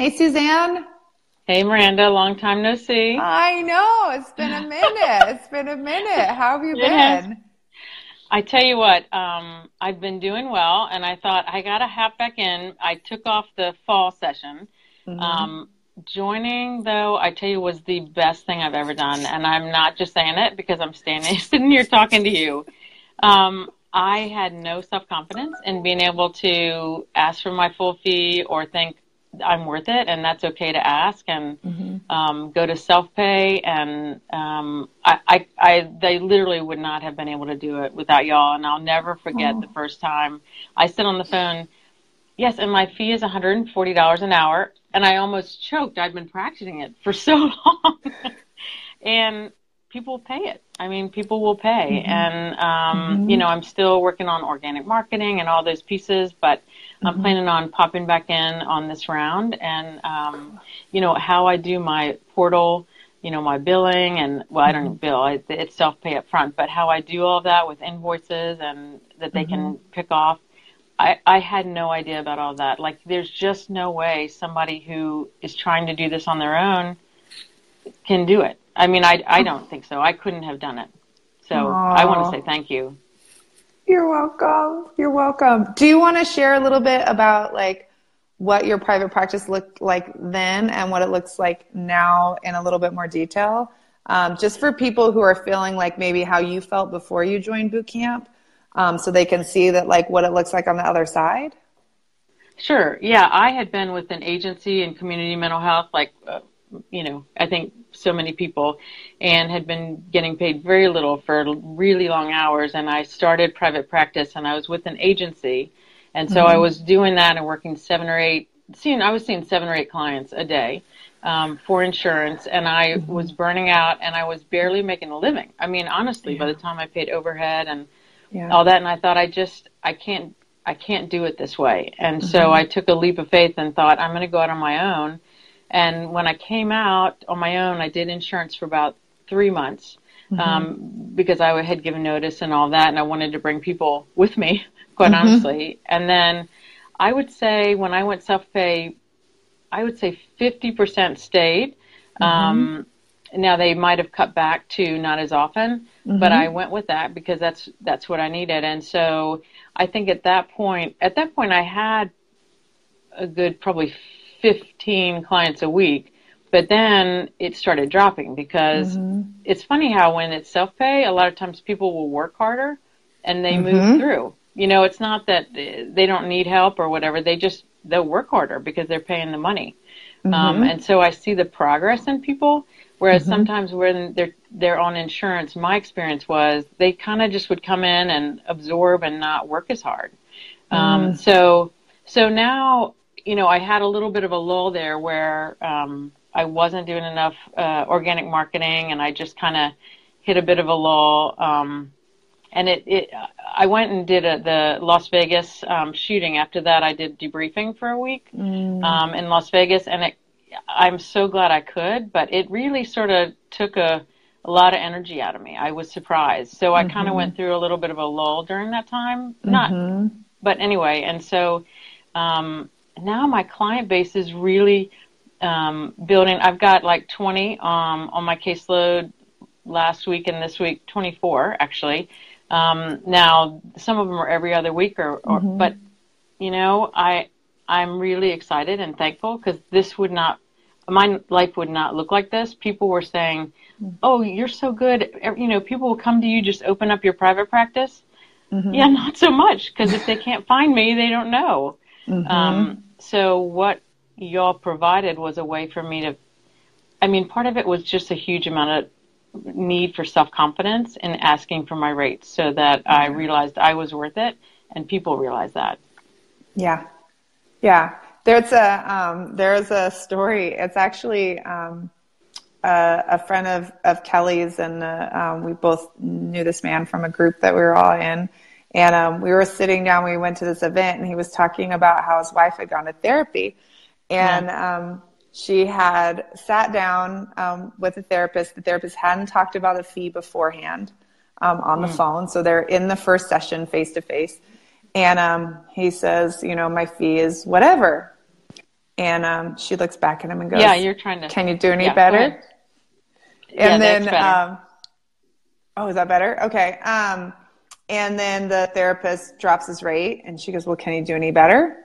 Hey, Suzanne. Hey, Miranda. Long time no see. I know. It's been a minute. it's been a minute. How have you been? I tell you what, um, I've been doing well, and I thought I got to hop back in. I took off the fall session. Mm-hmm. Um, joining, though, I tell you, was the best thing I've ever done, and I'm not just saying it because I'm standing sitting here talking to you. Um, I had no self confidence in being able to ask for my full fee or think I'm worth it, and that's okay to ask, and mm-hmm. um, go to self pay. And um, I, I, I, they literally would not have been able to do it without y'all. And I'll never forget oh. the first time I sit on the phone. Yes, and my fee is $140 an hour, and I almost choked. I'd been practicing it for so long, and people pay it. I mean, people will pay, mm-hmm. and um, mm-hmm. you know, I'm still working on organic marketing and all those pieces, but I'm mm-hmm. planning on popping back in on this round and, um, you know, how I do my portal, you know, my billing and, well, I don't mm-hmm. bill, I, it's self pay up front, but how I do all of that with invoices and that they can mm-hmm. pick off. I, I had no idea about all that. Like, there's just no way somebody who is trying to do this on their own can do it. I mean, I, I don't think so. I couldn't have done it. So Aww. I want to say thank you. You're welcome. You're welcome. Do you want to share a little bit about like what your private practice looked like then and what it looks like now in a little bit more detail? Um, just for people who are feeling like maybe how you felt before you joined boot camp, um, so they can see that like what it looks like on the other side. Sure. Yeah, I had been with an agency in community mental health, like uh, you know, I think so many people and had been getting paid very little for really long hours. And I started private practice and I was with an agency. And so mm-hmm. I was doing that and working seven or eight, seeing, I was seeing seven or eight clients a day. Um, for insurance, and I mm-hmm. was burning out, and I was barely making a living. I mean, honestly, yeah. by the time I paid overhead and yeah. all that, and I thought, I just, I can't, I can't do it this way. And mm-hmm. so I took a leap of faith and thought, I'm going to go out on my own and when I came out on my own, I did insurance for about three months mm-hmm. um, because I had given notice and all that, and I wanted to bring people with me, quite mm-hmm. honestly. And then I would say when I went self pay, I would say 50% stayed. Mm-hmm. Um, now they might have cut back to not as often, but mm-hmm. I went with that because that's that's what I needed. And so I think at that point, at that point, I had a good probably 15 clients a week. But then it started dropping because mm-hmm. it's funny how when it's self pay, a lot of times people will work harder and they mm-hmm. move through. You know, it's not that they don't need help or whatever. They just, they'll work harder because they're paying the money. Um, mm-hmm. Um, and so I see the progress in people. Whereas mm-hmm. sometimes when they're they're on insurance, my experience was they kind of just would come in and absorb and not work as hard. Um, mm. so so now you know, I had a little bit of a lull there where um, I wasn't doing enough uh, organic marketing, and I just kind of hit a bit of a lull. Um, and it, it, I went and did a, the Las Vegas um, shooting. After that, I did debriefing for a week mm. um, in Las Vegas, and it, I'm so glad I could. But it really sort of took a, a lot of energy out of me. I was surprised, so I mm-hmm. kind of went through a little bit of a lull during that time. Not, mm-hmm. but anyway, and so um, now my client base is really um, building. I've got like 20 um, on my caseload last week and this week, 24 actually. Um, now some of them are every other week, or, or mm-hmm. but you know, I I'm really excited and thankful because this would not my life would not look like this. People were saying, mm-hmm. "Oh, you're so good." You know, people will come to you just open up your private practice. Mm-hmm. Yeah, not so much because if they can't find me, they don't know. Mm-hmm. Um, so what y'all provided was a way for me to, I mean, part of it was just a huge amount of need for self confidence in asking for my rates so that I realized I was worth it and people realized that. Yeah. Yeah. There's a, um, there's a story. It's actually, um, uh, a friend of, of Kelly's and, uh, um, we both knew this man from a group that we were all in and um, we were sitting down, we went to this event, and he was talking about how his wife had gone to therapy. And yeah. um, she had sat down um, with a therapist. The therapist hadn't talked about a fee beforehand um, on the mm. phone. So they're in the first session face to face. And um, he says, You know, my fee is whatever. And um, she looks back at him and goes, "Yeah, you're trying to. Can you do any yeah, better?" And yeah, then. Um, oh, is that better? Okay. Um, and then the therapist drops his rate, and she goes, "Well, can he do any better?"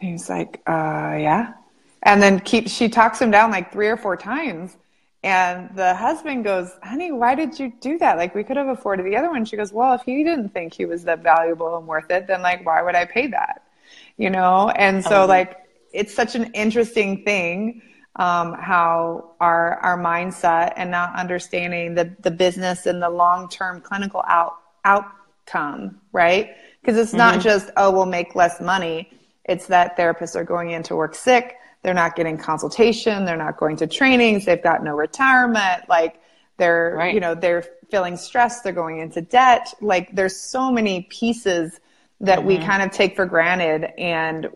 And he's like, "Uh, yeah." And then keep she talks him down like three or four times. And the husband goes, honey, why did you do that? Like, we could have afforded the other one. She goes, well, if he didn't think he was that valuable and worth it, then like, why would I pay that? You know? And so, Totally. like, it's such an interesting thing um, how our our mindset and not understanding the the business and the long term clinical out outcome, right? Because it's not just oh we'll make less money. It's that therapists are going into work sick. They're not getting consultation. They're not going to trainings. They've got no retirement. Like they're Right. you know they're feeling stressed. They're going into debt. Like there's so many pieces that we kind of take for granted and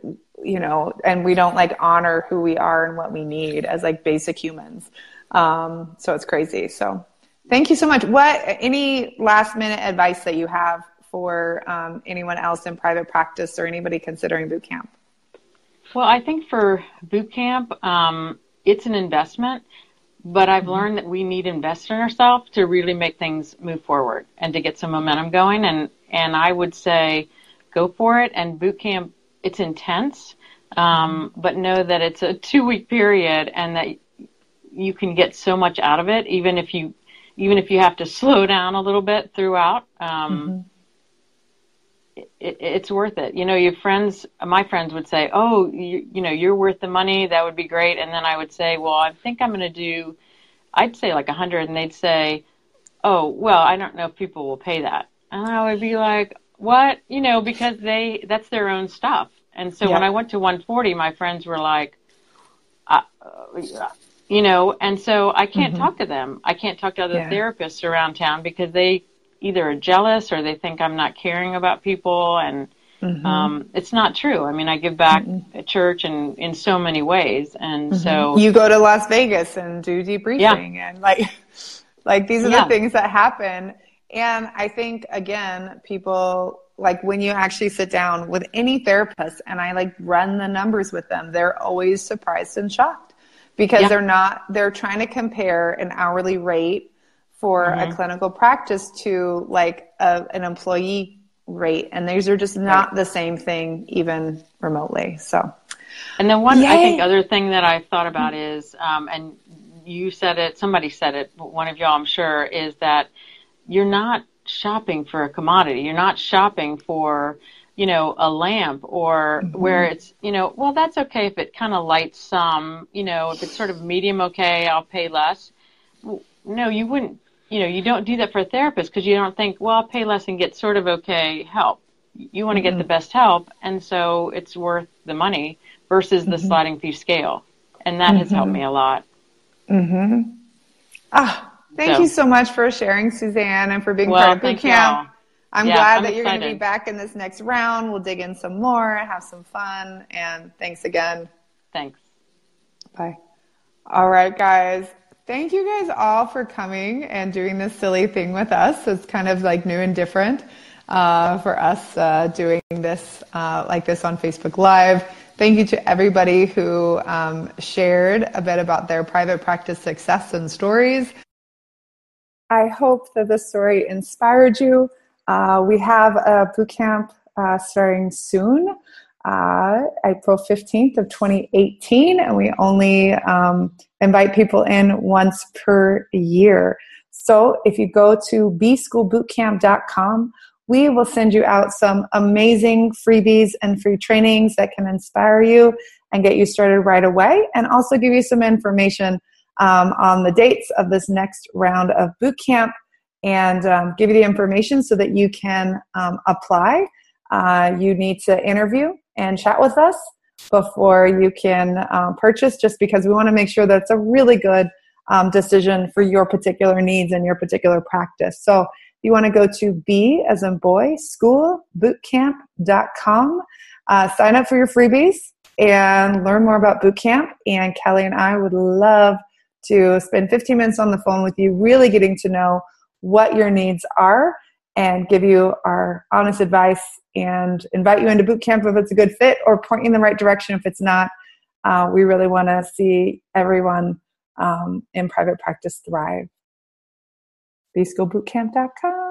you know and we don't like honor who we are and what we need as like basic humans um, so it's crazy so thank you so much what any last minute advice that you have for um, anyone else in private practice or anybody considering boot camp Well, I think for boot camp, um, it's an investment, but I've Mm-hmm. learned that we need to invest in ourselves to really make things move forward and to get some momentum going. And and I would say, go for it. And boot camp, it's intense, um, but know that it's a two week period and that you can get so much out of it, even if you even if you have to slow down a little bit throughout. Um, it, it's worth it. You know, your friends, my friends would say, "Oh, you, you know, you're worth the money. That would be great." And then I would say, "Well, I think I'm going to do," I'd say like a hundred, and they'd say, "Oh, well, I don't know if people will pay that." And I would be like, "What?" You know, because they that's their own stuff. And so when I went to 140, my friends were like, uh, uh, you know, and so I can't mm-hmm. talk to them. I can't talk to other Yeah. therapists around town because they either are jealous or they think I'm not caring about people, and mm-hmm. um, it's not true. I mean, I give back mm-hmm. at church and in so many ways, and so you go to las vegas and do debriefing and like like these are Yeah. the things that happen. And i think again people like when you actually sit down with any therapist and i like run the numbers with them they're always surprised and shocked because Yeah. they're not they're trying to compare an hourly rate for Mm-hmm. a clinical practice to like a, an employee rate and these are just not the same thing even remotely so And then one, I think, other thing that I've thought about is, um, and you said it, somebody said it, one of y'all, I'm sure, is that you're not shopping for a commodity. You're not shopping for, you know, a lamp or where it's, you know, well, that's okay if it kind of lights some, you know, if it's sort of medium okay, I'll pay less. No, you wouldn't, you know, you don't do that for a therapist because you don't think, well, I'll pay less and get sort of okay help. You want to get the best help, and so it's worth the money versus the sliding fee scale. And that has helped me a lot. Mm-hmm. Ah, thank So- you so much for sharing, Suzanne, and for being Well, part of boot thank camp. I'm Yeah, glad I'm that you're going to be back in this next round. We'll dig in some more, have some fun, and thanks again. Thanks. Bye. All right, guys. Thank you guys all for coming and doing this silly thing with us. It's kind of like new and different uh, for us uh, doing this uh, like this on Facebook Live. Thank you to everybody who um, shared a bit about their private practice success and stories. I hope that this story inspired you. Uh, we have a boot camp uh, starting soon, uh, April 15th of 2018, and we only um, invite people in once per year. So if you go to bschoolbootcamp.com, we will send you out some amazing freebies and free trainings that can inspire you and get you started right away, and also give you some information um, on the dates of this next round of boot camp and um, give you the information so that you can um, apply. Uh, you need to interview and chat with us before you can um, purchase, just because we want to make sure that it's a really good um, decision for your particular needs and your particular practice. So you want to go to B as in boy, schoolbootcamp.com, uh, sign up for your freebies and learn more about bootcamp. And Kelly and I would love to spend 15 minutes on the phone with you, really getting to know what your needs are and give you our honest advice and invite you into boot camp if it's a good fit or point you in the right direction if it's not uh, we really want to see everyone um, in private practice thrive. bschoolbootcamp.com.